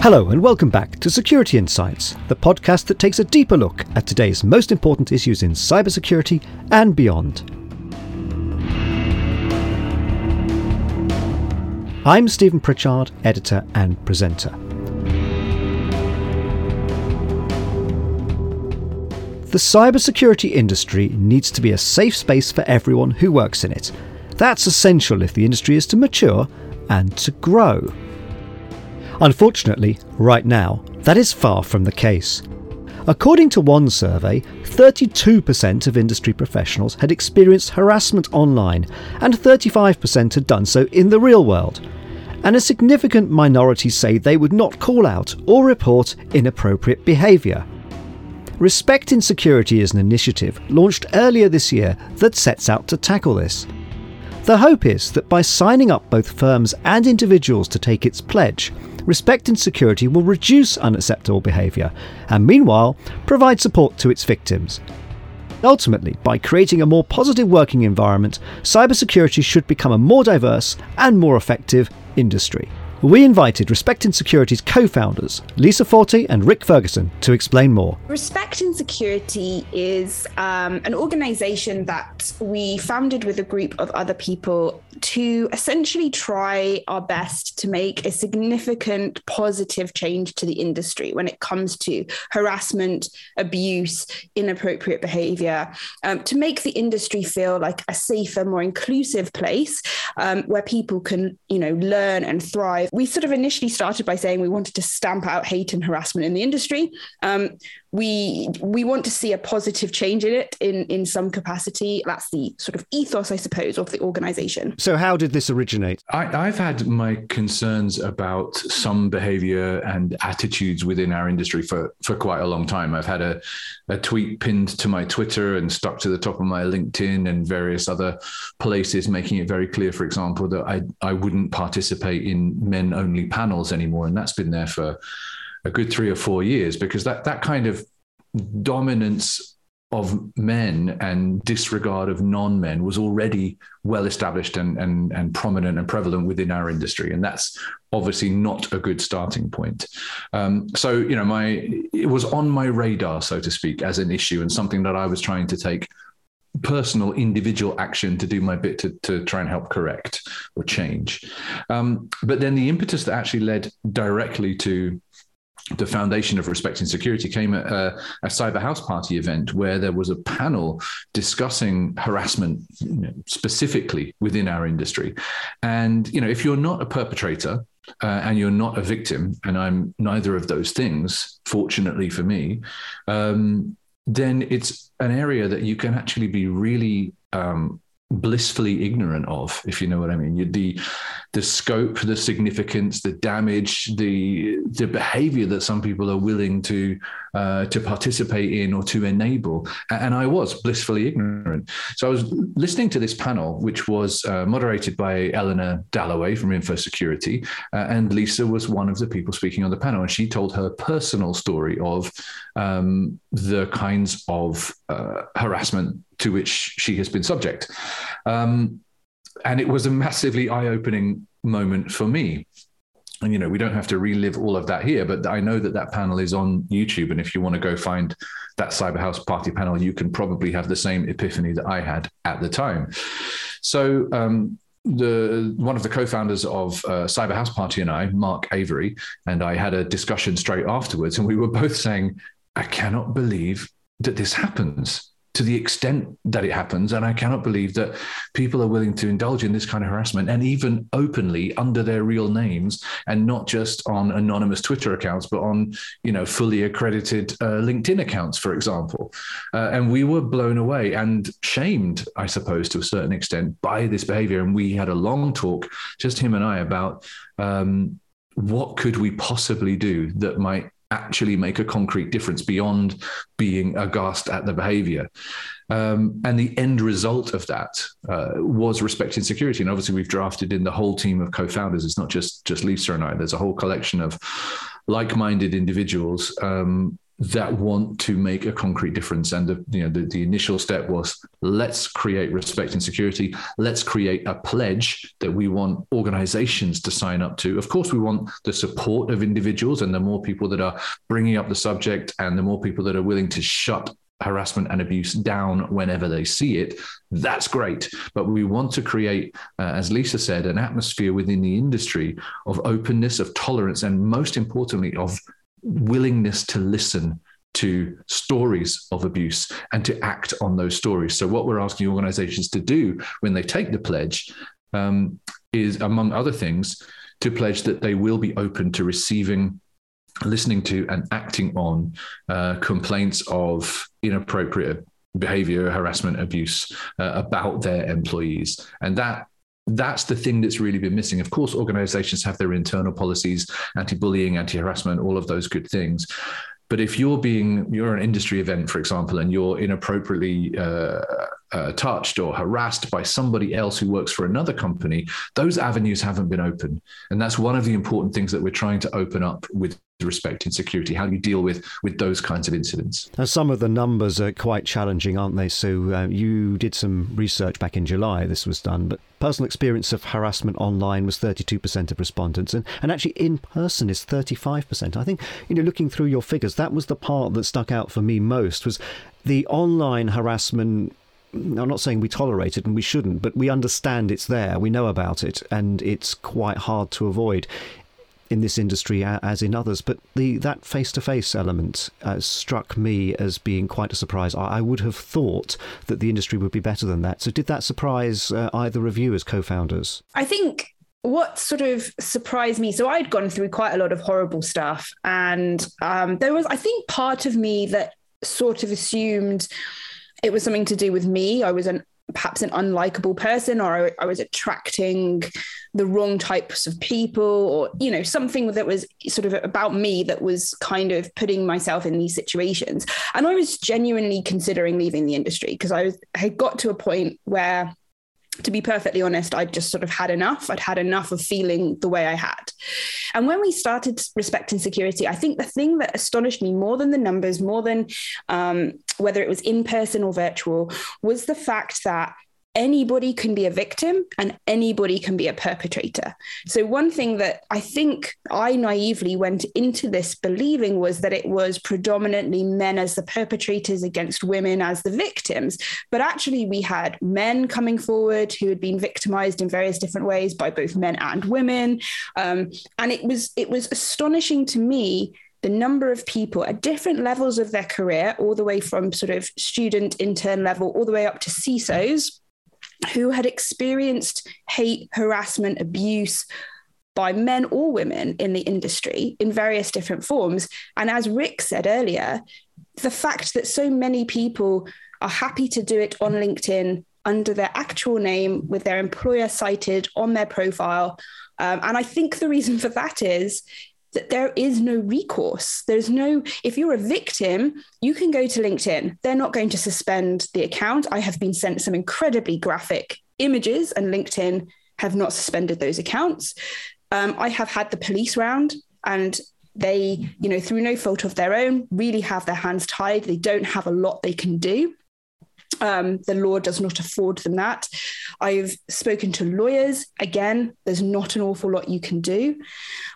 Hello, and welcome back to Security Insights, the podcast that takes a deeper look at today's most important issues in cybersecurity and beyond. I'm Stephen Pritchard, editor and presenter. The cybersecurity industry needs to be a safe space for everyone who works in it. That's essential if the industry is to mature and to grow. Unfortunately, right now, that is far from the case. According to one survey, 32% of industry professionals had experienced harassment online, and 35% had done so in the real world. And a significant minority say they would not call out or report inappropriate behaviour. Respect in Security is an initiative launched earlier this year that sets out to tackle this. The hope is that by signing up both firms and individuals to take its pledge, Respect in Security will reduce unacceptable behaviour and, meanwhile, provide support to its victims. Ultimately, by creating a more positive working environment, cybersecurity should become a more diverse and more effective industry. We invited Respect in Security's co founders, Lisa Forte and Rik Ferguson, to explain more. Respect in Security is um, an organization that we founded with a group of other people to essentially try our best to make a significant positive change to the industry when it comes to harassment, abuse, inappropriate behavior, um, to make the industry feel like a safer, more inclusive place um, where people can, you know, learn and thrive we sort of initially started by saying we wanted to stamp out hate and harassment in the industry. Um, we we want to see a positive change in it in in some capacity. That's the sort of ethos, I suppose, of the organization. So, how did this originate? I, have had my concerns about some behavior and attitudes within our industry for for quite a long time. I've had a a tweet pinned to my Twitter and stuck to the top of my LinkedIn and various other places, making it very clear, for example, that I I wouldn't participate in men only panels anymore, and that's been there for a good three or four years because that that kind of dominance of men and disregard of non-men was already well established and, and, and prominent and prevalent within our industry. And that's obviously not a good starting point. Um, so you know my it was on my radar so to speak as an issue and something that i was trying to take personal individual action to do my bit to, to try and help correct or change. Um, but then the impetus that actually led directly to the foundation of respect in security came at a, a, cyber house party event where there was a panel discussing harassment you know, specifically within our industry. And you know if you're not a perpetrator uh, and you're not a victim and i'm neither of those things fortunately for me um, then it's an area that you can actually be really um, blissfully ignorant of if you know what i mean. The the scope the significance the damage the the behavior that some people are willing to uh, to participate in or to enable. And i was blissfully ignorant. So i was listening to this panel which was uh, moderated by eleanor dallaway from infosecurity uh, and lisa was one of the people speaking on the panel and she told her personal story of um, the kinds of uh, harassment to which she has been subject. Um, and it was a massively eye opening moment for me. And, you know, we don't have to relive all of that here, but I know that that panel is on YouTube. And if you want to go find that Cyber House party panel, you can probably have the same epiphany that I had at the time. So, um, the one of the co-founders of uh, Cyber House Party and I, Mark Avery, and I had a discussion straight afterwards, and we were both saying, "I cannot believe that this happens to the extent that it happens. And I cannot believe that people are willing to indulge in this kind of harassment and even openly under their real names and not just on anonymous Twitter accounts, but on, you know, fully accredited uh, LinkedIn accounts, for example. Uh, and we were blown away and shamed, I suppose, to a certain extent by this behavior. And we had a long talk, just him and I, about um, what could we possibly do that might actually make a concrete difference beyond being aghast at the behavior. Um, and the end result of that uh, was respect in security. And obviously, we've drafted in the whole team of co-founders. It's not just just Lisa and I. There's a whole collection of like-minded individuals um, that want to make a concrete difference. And the, you know, the, the initial step was let's create respect in security. Let's create a pledge that we want organizations to sign up to. Of course, we want the support of individuals, and the more people that are bringing up the subject, and the more people that are willing to shut harassment and abuse down whenever they see it, that's great. But we want to create, uh, as Lisa said, an atmosphere within the industry of openness, of tolerance, and most importantly, of willingness to listen to stories of abuse and to act on those stories. So, what we're asking organizations to do when they take the pledge um, is, among other things, to pledge that they will be open to receiving, listening to, and acting on uh, complaints of inappropriate behavior, harassment, abuse uh, about their employees. And that that's the thing that's really been missing. Of course, organizations have their internal policies, anti bullying, anti harassment, all of those good things. But if you're being, you're an industry event, for example, and you're inappropriately uh, uh, touched or harassed by somebody else who works for another company, those avenues haven't been open. And that's one of the important things that we're trying to open up with respect in security. How you deal with with those kinds of incidents? Now, some of the numbers are quite challenging, aren't they? So uh, you did some research back in July. This was done, but personal experience of harassment online was 32% of respondents, and, and actually in person is 35%. I think you know, looking through your figures, that was the part that stuck out for me most was the online harassment I'm not saying we tolerate it and we shouldn't, but we understand it's there, we know about it, and it's quite hard to avoid in this industry as in others. But the that face to face element uh, struck me as being quite a surprise. I, I, would have thought that the industry would be better than that. So, did that surprise uh, either of you as co founders? I think what sort of surprised me so i'd gone through quite a lot of horrible stuff and um, there was i think part of me that sort of assumed it was something to do with me i was an perhaps an unlikable person or I, I, was attracting the wrong types of people or you know something that was sort of about me that was kind of putting myself in these situations and i was genuinely considering leaving the industry because i was had got to a point where to be perfectly honest, I'd just sort of had enough. I'd had enough of feeling the way I had. And when we started Respect in Security, I think the thing that astonished me more than the numbers, more than um, whether it was in person or virtual, was the fact that anybody can be a victim and anybody can be a perpetrator. So, one thing that I think I naively went into this believing was that it was predominantly men as the perpetrators against women as the victims. But actually, we had men coming forward who had been victimized in various different ways by both men and women. Um, and it was it was astonishing to me the number of people at different levels of their career, all the way from sort of student intern level, all the way up to CISOs, who had experienced hate, harassment, abuse by men or women in the industry in various different forms. And as Rik said earlier, the fact that so many people are happy to do it on LinkedIn under their actual name with their employer cited on their profile. Um, and I think the reason for that is that there is no recourse. There's no, if you're a victim, you can go to LinkedIn. They're not going to suspend the account. I have been sent some incredibly graphic images, and LinkedIn have not suspended those accounts. Um, I have had the police round, and they, you know, through no fault of their own, really have their hands tied. They don't have a lot they can do. Um, the law does not afford them that. I've spoken to lawyers. Again, there's not an awful lot you can do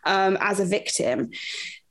um, as a victim.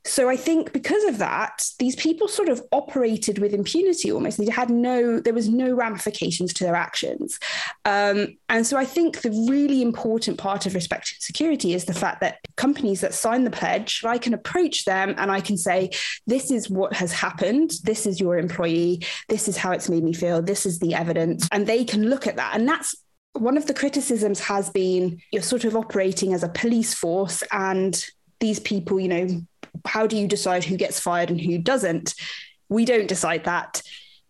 So I think because of that, these people sort of operated with impunity almost. They had no, there was no ramifications to their actions. Um, and so I think the really important part of respect in security is the fact that companies that sign the pledge, I can approach them and I can say, this is what has happened. This is your employee. This is how it's made me feel. This is the evidence. And they can look at that. And that's one of the criticisms has been you're sort of operating as a police force and these people, you know, how do you decide who gets fired and who doesn't? We don't decide that.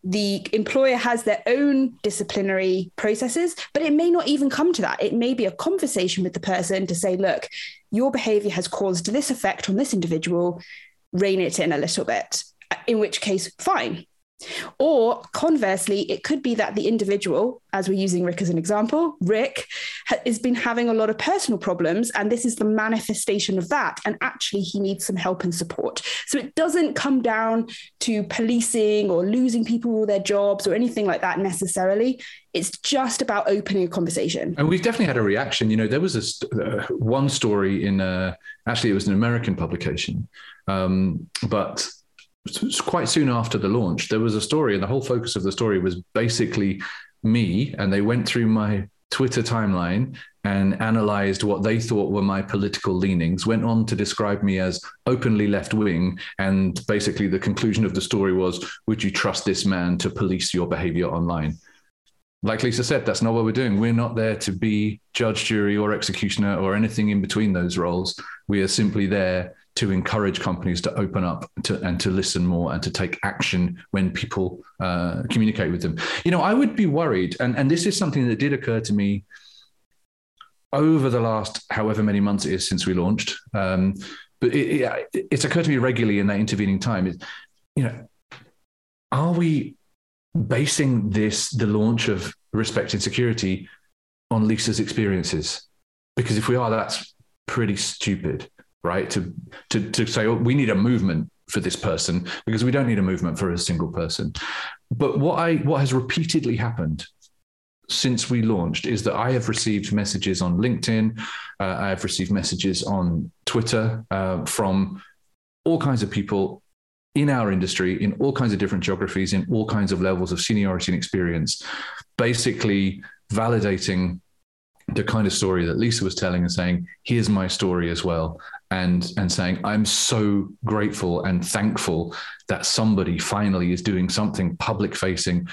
The employer has their own disciplinary processes, but it may not even come to that. It may be a conversation with the person to say, look, your behavior has caused this effect on this individual, rein it in a little bit. In which case, fine, Or conversely, it could be that the individual, as we're using Rik as an example, Rik has been having a lot of personal problems, and this is the manifestation of that. And actually, he needs some help and support. So it doesn't come down to policing or losing people their jobs or anything like that necessarily. It's just about opening a conversation. And we've definitely had a reaction. You know, there was a uh, one story in uh, actually it was an American publication, um, but quite soon after the launch, there was a story, and the whole focus of the story was basically me. And they went through my Twitter timeline and analyzed what they thought were my political leanings, went on to describe me as openly left wing. And basically, the conclusion of the story was Would you trust this man to police your behavior online? Like Lisa said, that's not what we're doing. We're not there to be judge, jury, or executioner or anything in between those roles. We are simply there to encourage companies to open up to, and to listen more and to take action when people uh, communicate with them. You know, I would be worried, and, and this is something that did occur to me over the last however many months it is since we launched. Um, but it, it, it's occurred to me regularly in that intervening time. Is, you know, are we basing this the launch of respect in security on Lisa's experiences? Because if we are, that's pretty stupid right? To to to say oh, we need a movement for this person because we don't need a movement for a single person. But what I what has repeatedly happened since we launched is that I have received messages on LinkedIn, uh, I have received messages on Twitter uh, from all kinds of people in our industry, in all kinds of different geographies, in all kinds of levels of seniority and experience, basically validating the kind of story that Lisa was telling and saying, here's my story as well. And, and saying, I'm so grateful and thankful that somebody finally is doing something public facing,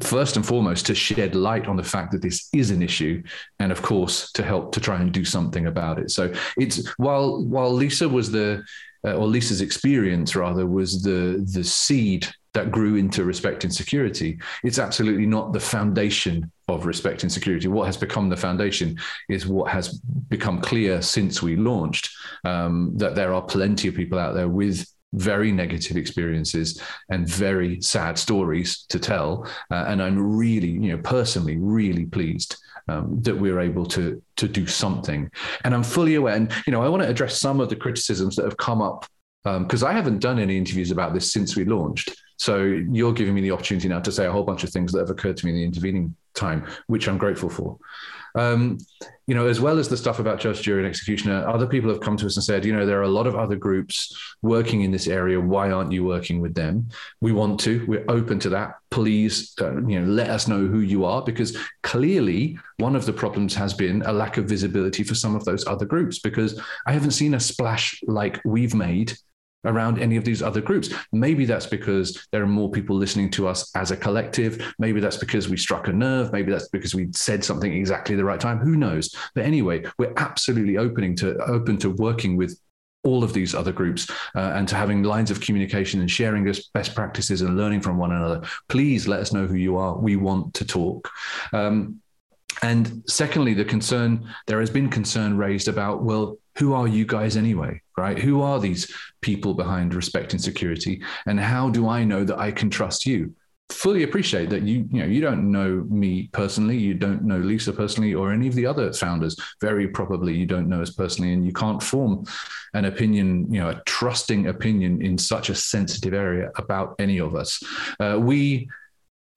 first and foremost, to shed light on the fact that this is an issue. And of course, to help to try and do something about it. So it's while, while Lisa was the, uh, or Lisa's experience rather was the, the seed that grew into respect in security. It's absolutely not the foundation of respect in security. What has become the foundation is what has become clear since we launched um, that there are plenty of people out there with very negative experiences and very sad stories to tell. Uh, and I'm really, you know, personally, really pleased um, that we're able to to do something. And I'm fully aware. And you know, I want to address some of the criticisms that have come up because um, I haven't done any interviews about this since we launched. So you're giving me the opportunity now to say a whole bunch of things that have occurred to me in the intervening time, which I'm grateful for. Um, you know, as well as the stuff about judge, jury, and executioner, other people have come to us and said, you know, there are a lot of other groups working in this area. Why aren't you working with them? We want to. We're open to that. Please, uh, you know, let us know who you are because clearly one of the problems has been a lack of visibility for some of those other groups. Because I haven't seen a splash like we've made around any of these other groups. Maybe that's because there are more people listening to us as a collective. Maybe that's because we struck a nerve. Maybe that's because we said something exactly the right time. Who knows? But anyway, we're absolutely opening to open to working with all of these other groups uh, and to having lines of communication and sharing best practices and learning from one another. Please let us know who you are. We want to talk. Um, and secondly, the concern, there has been concern raised about, well, who are you guys anyway, right? Who are these people behind respect in security? And how do I know that I can trust you? Fully appreciate that you, you know, you don't know me personally, you don't know Lisa personally, or any of the other founders. Very probably you don't know us personally, and you can't form an opinion, you know, a trusting opinion in such a sensitive area about any of us. Uh, we,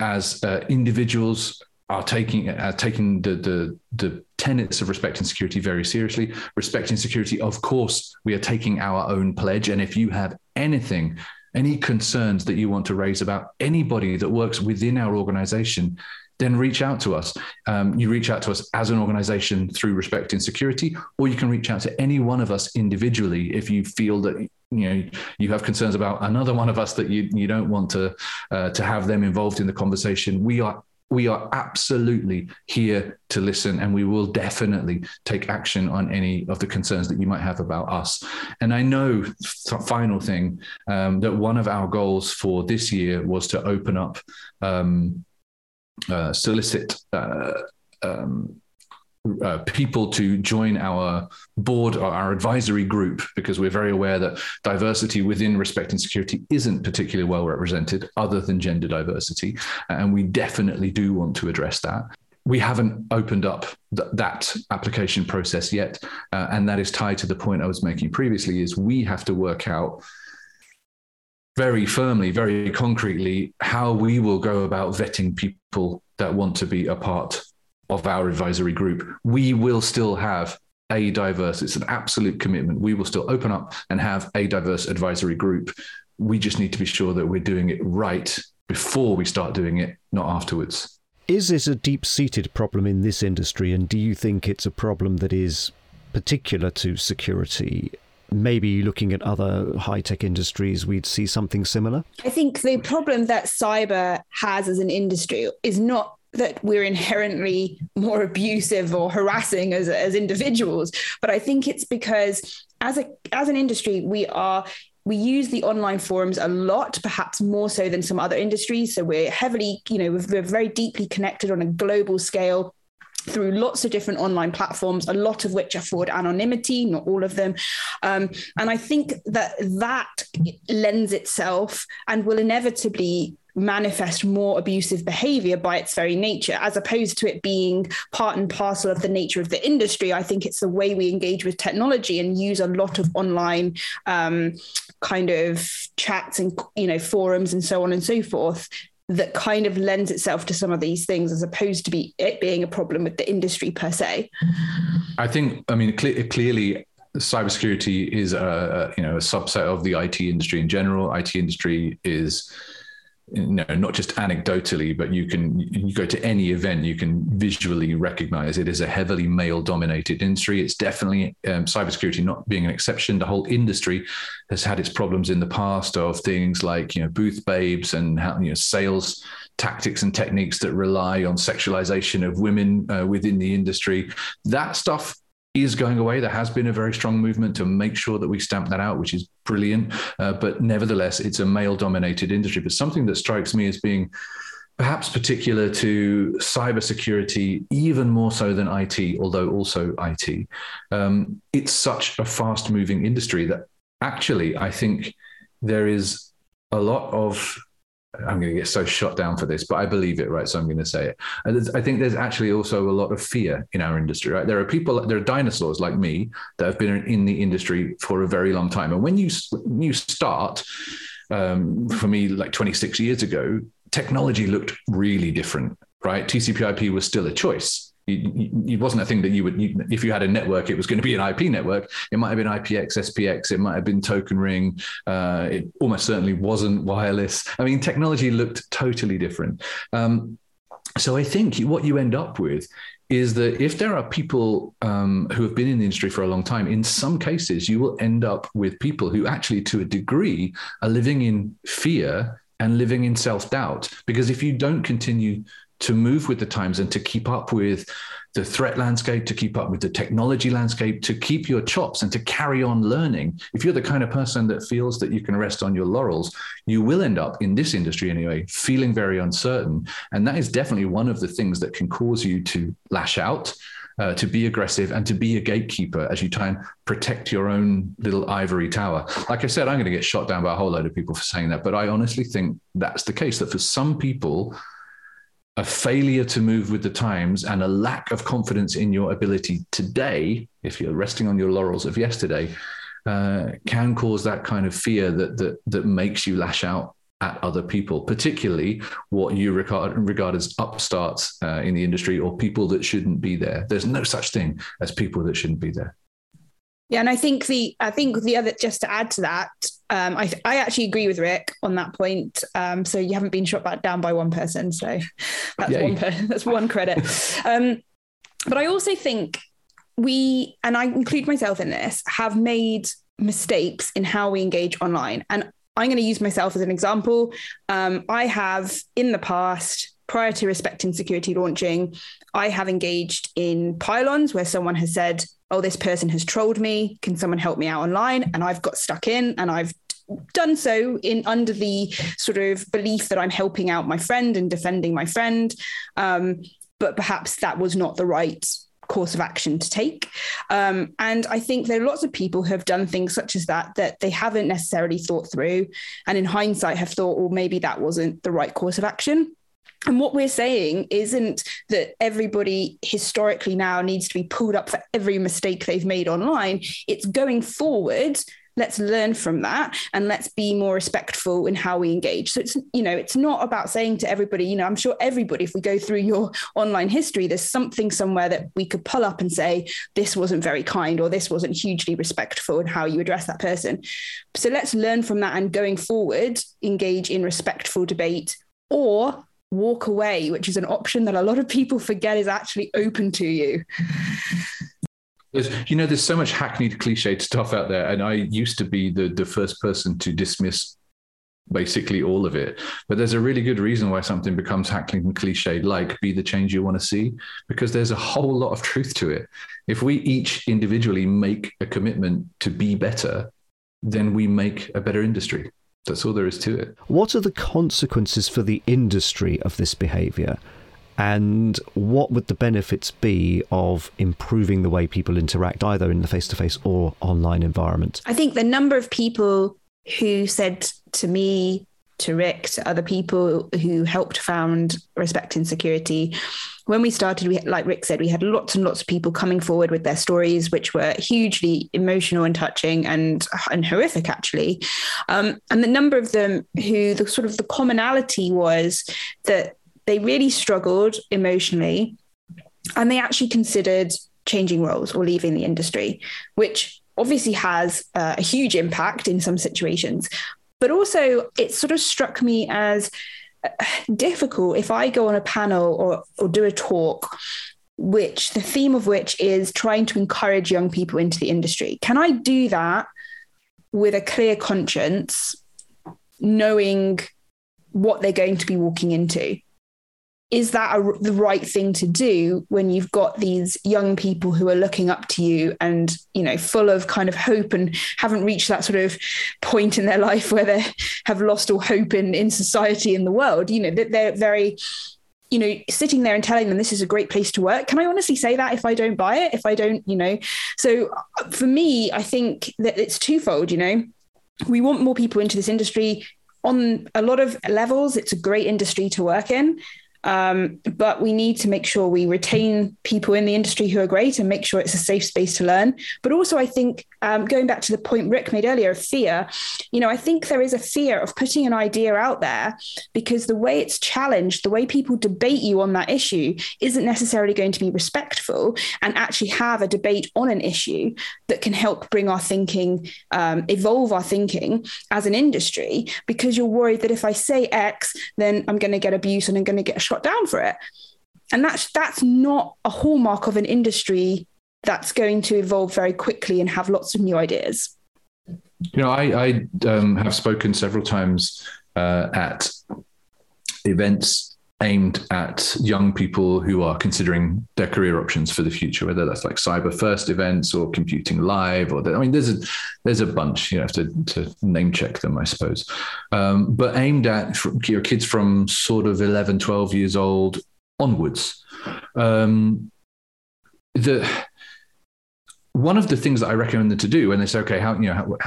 as uh, individuals, are taking are taking the the the tenets of respect in security very seriously. Respect in security, of course, we are taking our own pledge. And if you have anything, any concerns that you want to raise about anybody that works within our organization, then reach out to us. Um, you reach out to us as an organization through respect in security, or you can reach out to any one of us individually if you feel that you know you have concerns about another one of us that you you don't want to uh, to have them involved in the conversation. We are we are absolutely here to listen and we will definitely take action on any of the concerns that you might have about us. And I know, final thing, um, that one of our goals for this year was to open up, um, uh, solicit. Uh, um, uh, people to join our board or our advisory group because we're very aware that diversity within respect in security isn't particularly well represented, other than gender diversity. And we definitely do want to address that we haven't opened up th- that application process yet uh, and that is tied to the point i was making previously is we have to work out very firmly very concretely how we will go about vetting people that want to be a part of our advisory group we will still have a diverse it's an absolute commitment we will still open up and have a diverse advisory group we just need to be sure that we're doing it right before we start doing it not afterwards is this a deep seated problem in this industry, and do you think it's a problem that is particular to security? Maybe looking at other high tech industries, we'd see something similar? I think the problem that cyber has as an industry is not that we're inherently more abusive or harassing as, as individuals, but I think it's because as a as an industry we are we use the online forums a lot, perhaps more so than some other industries. So we're heavily, you know, we're very deeply connected on a global scale through lots of different online platforms, a lot of which afford anonymity, not all of them. Um, and I think that that lends itself and will inevitably manifest more abusive behavior by its very nature, as opposed to it being part and parcel of the nature of the industry. I think it's the way we engage with technology and use a lot of online um, kind of chats and you know forums and so on and so forth that kind of lends itself to some of these things as opposed to be it being a problem with the industry per se i think i mean cl- clearly cybersecurity is a you know a subset of the IT industry in general IT industry is you know, not just anecdotally, but you can you go to any event, you can visually recognize it is a heavily male-dominated industry. It's definitely um, cybersecurity not being an exception. The whole industry has had its problems in the past of things like you know booth babes and how you know sales tactics and techniques that rely on sexualization of women uh, within the industry. That stuff is going away. There has been a very strong movement to make sure that we stamp that out, which is brilliant. Uh, but nevertheless, it's a male dominated industry. But something that strikes me as being perhaps particular to cybersecurity, even more so than IT, although also IT, um, it's such a fast moving industry that actually I think there is a lot of I'm going to get so shot down for this, but I believe it, right? So I'm going to say it. And I think there's actually also a lot of fear in our industry, right? There are people, there are dinosaurs like me that have been in the industry for a very long time. And when you when you start, um, for me, like 26 years ago, technology looked really different, right? TCP/IP was still a choice it wasn't a thing that you would if you had a network it was going to be an ip network. It might have been ipx spx it might have been token ring uh, it almost certainly wasn't wireless. I mean technology looked totally different. Um, so i think what you end up with is that if there are people um, who have been in the industry for a long time, in some cases, you will end up with people who actually, to a degree, are living in fear and living in self doubt. Because if you don't continue to move with the times and to keep up with the threat landscape, to keep up with the technology landscape, to keep your chops and to carry on learning. If you're the kind of person that feels that you can rest on your laurels, you will end up in this industry anyway, feeling very uncertain. And that is definitely one of the things that can cause you to lash out. Uh, to be aggressive and to be a gatekeeper as you try and protect your own little ivory tower. Like I said, I'm going to get shot down by a whole load of people for saying that, but I honestly think that's the case. That for some people, a failure to move with the times and a lack of confidence in your ability today, if you're resting on your laurels of yesterday, uh, can cause that kind of fear that that that makes you lash out at other people, particularly what you regard, regard as upstarts uh, in the industry or people that shouldn't be there. There's no such thing as people that shouldn't be there. Yeah, and I think the I think the other just to add to that, um, I I actually agree with Rik on that point. Um, so you haven't been shot back down by one person, so that's Yay. one that's one credit. um, but I also think we, and I include myself in this, have made mistakes in how we engage online. And I'm going to use myself as an example. Um, I have in the past prior to respect in security launching, I have engaged in pile-ons where someone has said, oh, this person has trolled me. Can someone help me out online? And I've got stuck in and I've done so in under the sort of belief that I'm helping out my friend and defending my friend. Um, but perhaps that was not the right course of action to take. Um, and I think there are lots of people who have done things such as that that they haven't necessarily thought through, and in hindsight have thought, well, maybe that wasn't the right course of action. And what we're saying isn't that everybody historically now needs to be pulled up for every mistake they've made online. It's going forward let's learn from that and let's be more respectful in how we engage so it's you know it's not about saying to everybody you know i'm sure everybody if we go through your online history there's something somewhere that we could pull up and say this wasn't very kind or this wasn't hugely respectful in how you address that person so let's learn from that and going forward engage in respectful debate or walk away which is an option that a lot of people forget is actually open to you there's, you know, there's so much hackneyed, cliched stuff out there, and I used to be the the first person to dismiss basically all of it. But there's a really good reason why something becomes hackneyed and cliched, like be the change you want to see, because there's a whole lot of truth to it. If we each individually make a commitment to be better, then we make a better industry. That's all there is to it. What are the consequences for the industry of this behavior? and what would the benefits be of improving the way people interact either in the face-to-face or online environment i think the number of people who said to me to rik to other people who helped found respect in security when we started we like rik said we had lots and lots of people coming forward with their stories which were hugely emotional and touching and and horrific actually um, and the number of them who the sort of the commonality was that they really struggled emotionally and they actually considered changing roles or leaving the industry, which obviously has uh, a huge impact in some situations. But also, it sort of struck me as uh, difficult if I go on a panel or, or do a talk which the theme of which is trying to encourage young people into the industry. Can I do that with a clear conscience, knowing what they're going to be walking into? Is that a, the right thing to do when you've got these young people who are looking up to you and you know full of kind of hope and haven't reached that sort of point in their life where they have lost all hope in in society and the world? You know that they're very you know sitting there and telling them this is a great place to work. Can i honestly say that if i don't buy it? If i don't you know? So uh, for me i think that it's twofold you know? We want more people into this industry on a lot of levels. It's a great industry to work in um, but we need to make sure we retain people in the industry who are great and make sure it's a safe space to learn. But also, I think um, going back to the point Rik made earlier of fear, you know, I think there is a fear of putting an idea out there because the way it's challenged, the way people debate you on that issue isn't necessarily going to be respectful and actually have a debate on an issue that can help bring our thinking, um, evolve our thinking as an industry because you're worried that if I say X, then I'm going to get abused and I'm going to get shot down for it. And that's that's not a hallmark of an industry that's going to evolve very quickly and have lots of new ideas. You know, I, I um, have spoken several times uh, at events aimed at young people who are considering their career options for the future, whether that's like cyber first events or computing live, or the, I mean, there's a there's a bunch. You have to to name check them, I suppose, um, but aimed at your kids from sort of 11, 12 years old onwards. Um, the one of the things that I recommend them to do when they say, okay, how you know how,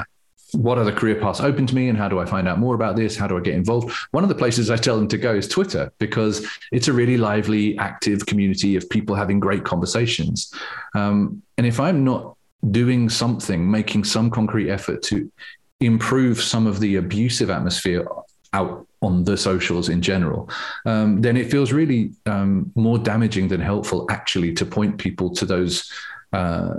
what are the career paths open to me and how do I find out more about this? How do I get involved? One of the places I tell them to go is Twitter because it's a really lively, active community of people having great conversations. Um, and if I'm not doing something, making some concrete effort to improve some of the abusive atmosphere out on the socials in general, um, then it feels really um, more damaging than helpful actually to point people to those uh,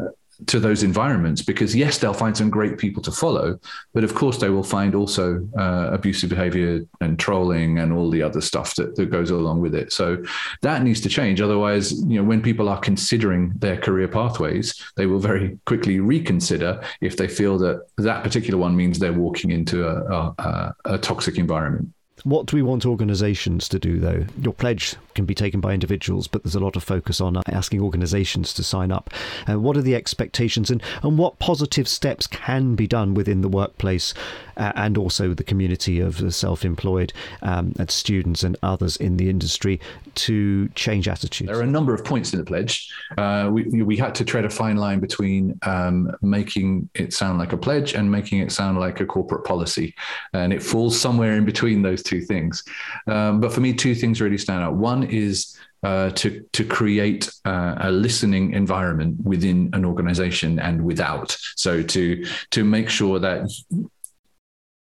to those environments because yes they'll find some great people to follow but of course they will find also uh, abusive behavior and trolling and all the other stuff that, that goes along with it. So that needs to change. Otherwise you know when people are considering their career pathways they will very quickly reconsider if they feel that that particular one means they're walking into a, a, a toxic environment What do we want organisations to do, though? Your pledge can be taken by individuals, but there's a lot of focus on asking organisations to sign up. Uh, what are the expectations, and, and what positive steps can be done within the workplace uh, and also the community of self employed um, and students and others in the industry to change attitudes? There are a number of points in the pledge. Uh, we, we had to tread a fine line between um, making it sound like a pledge and making it sound like a corporate policy. And it falls somewhere in between those things. Um, but for me, two things really stand out. One is uh, to to create uh, a listening environment within an organization and without. So to to make sure that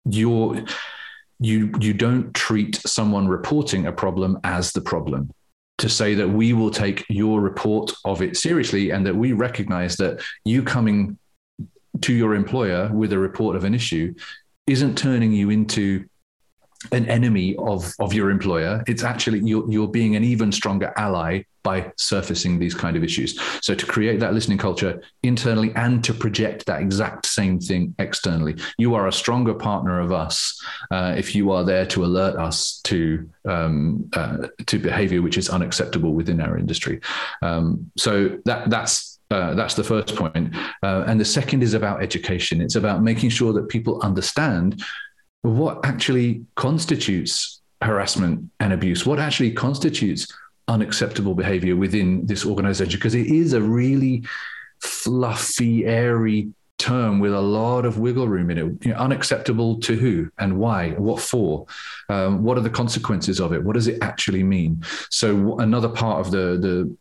you're you you don't treat someone reporting a problem as the problem to say that we will take your report of it seriously and that we recognize that you coming to your employer with a report of an issue isn't turning you into an enemy of of your employer it's actually you're, you're being an even stronger ally by surfacing these kind of issues so to create that listening culture internally and to project that exact same thing externally you are a stronger partner of us uh, if you are there to alert us to um, uh, to behavior which is unacceptable within our industry um, so that that's uh, that's the first point. Uh, and the second is about education. It's about making sure that people understand what actually constitutes harassment and abuse, what actually constitutes unacceptable behavior within this organization, because it is a really fluffy, airy term with a lot of wiggle room in it. You know, unacceptable to who and why? What for? Um, what are the consequences of it? What does it actually mean? So another part of the the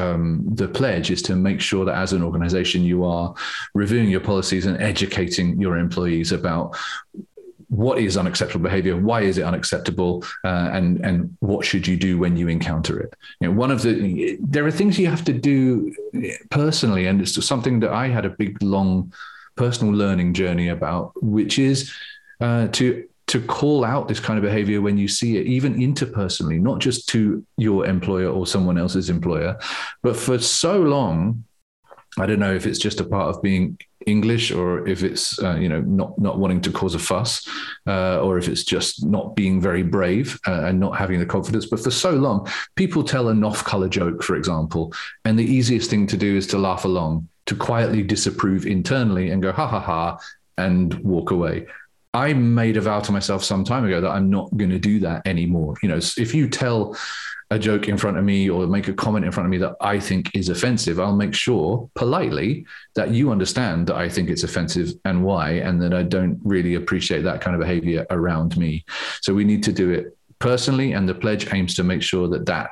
um, the pledge is to make sure that as an organization you are reviewing your policies and educating your employees about what is unacceptable behavior? Why is it unacceptable? Uh, and and what should you do when you encounter it? You know one of the there are things you have to do personally and it's something that i had a big long personal learning journey about which is uh, to to call out this kind of behavior when you see it even interpersonally not just to your employer or someone else's employer but for so long I don't know if it's just a part of being English or if it's uh, you know not not wanting to cause a fuss uh, or if it's just not being very brave uh, and not having the confidence. But for so long, people tell a off-color joke, for example, and the easiest thing to do is to laugh along, to quietly disapprove internally and go ha ha ha and walk away. I made a vow to myself some time ago that I'm not going to do that anymore. You know, if you tell a joke in front of me or make a comment in front of me that I think is offensive, I'll make sure politely that you understand that I think it's offensive and why, and that I don't really appreciate that kind of behavior around me. So we need to do it personally, and the pledge aims to make sure that that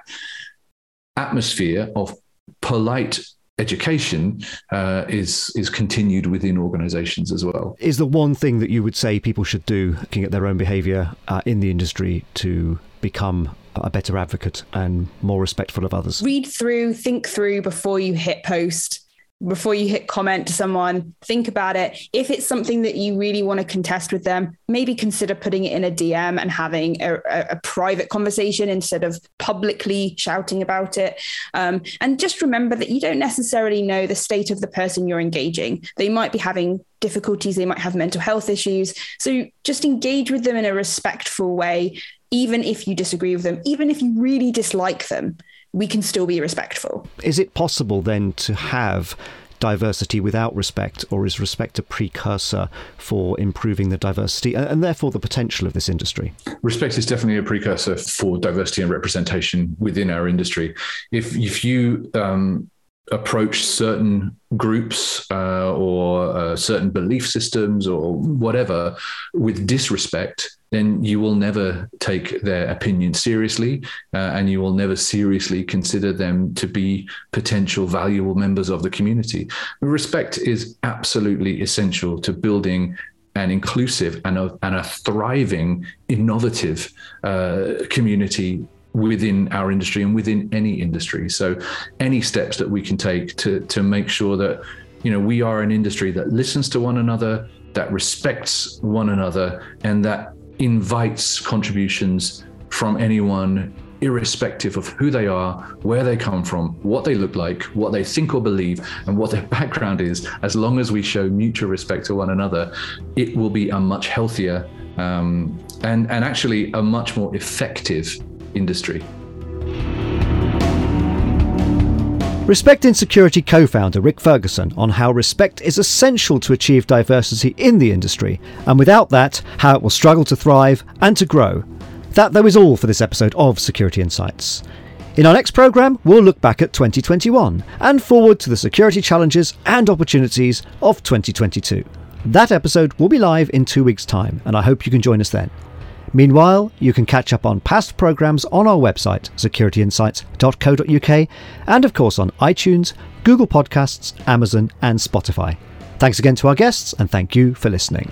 atmosphere of polite education uh, is is continued within organizations as well. Is the one thing that you would say people should do looking at their own behavior uh, in the industry to become a better advocate and more respectful of others. Read through, think through before you hit post before you hit comment to someone, think about it. If it's something that you really want to contest with them, maybe consider putting it in a DM and having a, a, a private conversation instead of publicly shouting about it. Um, and just remember that you don't necessarily know the state of the person you're engaging. They might be having difficulties, they might have mental health issues. So just engage with them in a respectful way, even if you disagree with them, even if you really dislike them we can still be respectful. Is it possible then to have diversity without respect, or is respect a precursor for improving the diversity and, therefore the potential of this industry? Respect is definitely a precursor for diversity and representation within our industry. If if you um, approach certain groups uh, or uh, certain belief systems or whatever with disrespect, then you will never take their opinion seriously uh, and you will never seriously consider them to be potential valuable members of the community. Respect is absolutely essential to building an inclusive and a, and a thriving, innovative uh, community within our industry and within any industry. So, any steps that we can take to to make sure that you know we are an industry that listens to one another, that respects one another, and that invites contributions from anyone irrespective of who they are, where they come from, what they look like, what they think or believe, and what their background is, as long as we show mutual respect to one another, it will be a much healthier um, and, and actually a much more effective industry. Respect in Security co founder Rik Ferguson on how respect is essential to achieve diversity in the industry, and without that, how it will struggle to thrive and to grow. That, though, is all for this episode of Security Insights. In our next programme, we'll look back at 2021 and forward to the security challenges and opportunities of 2022. That episode will be live in two weeks' time, and I hope you can join us then. Meanwhile, you can catch up on past programmes on our website, securityinsights.co.uk, and of course on iTunes, Google Podcasts, Amazon, and Spotify. Thanks again to our guests, and thank you for listening.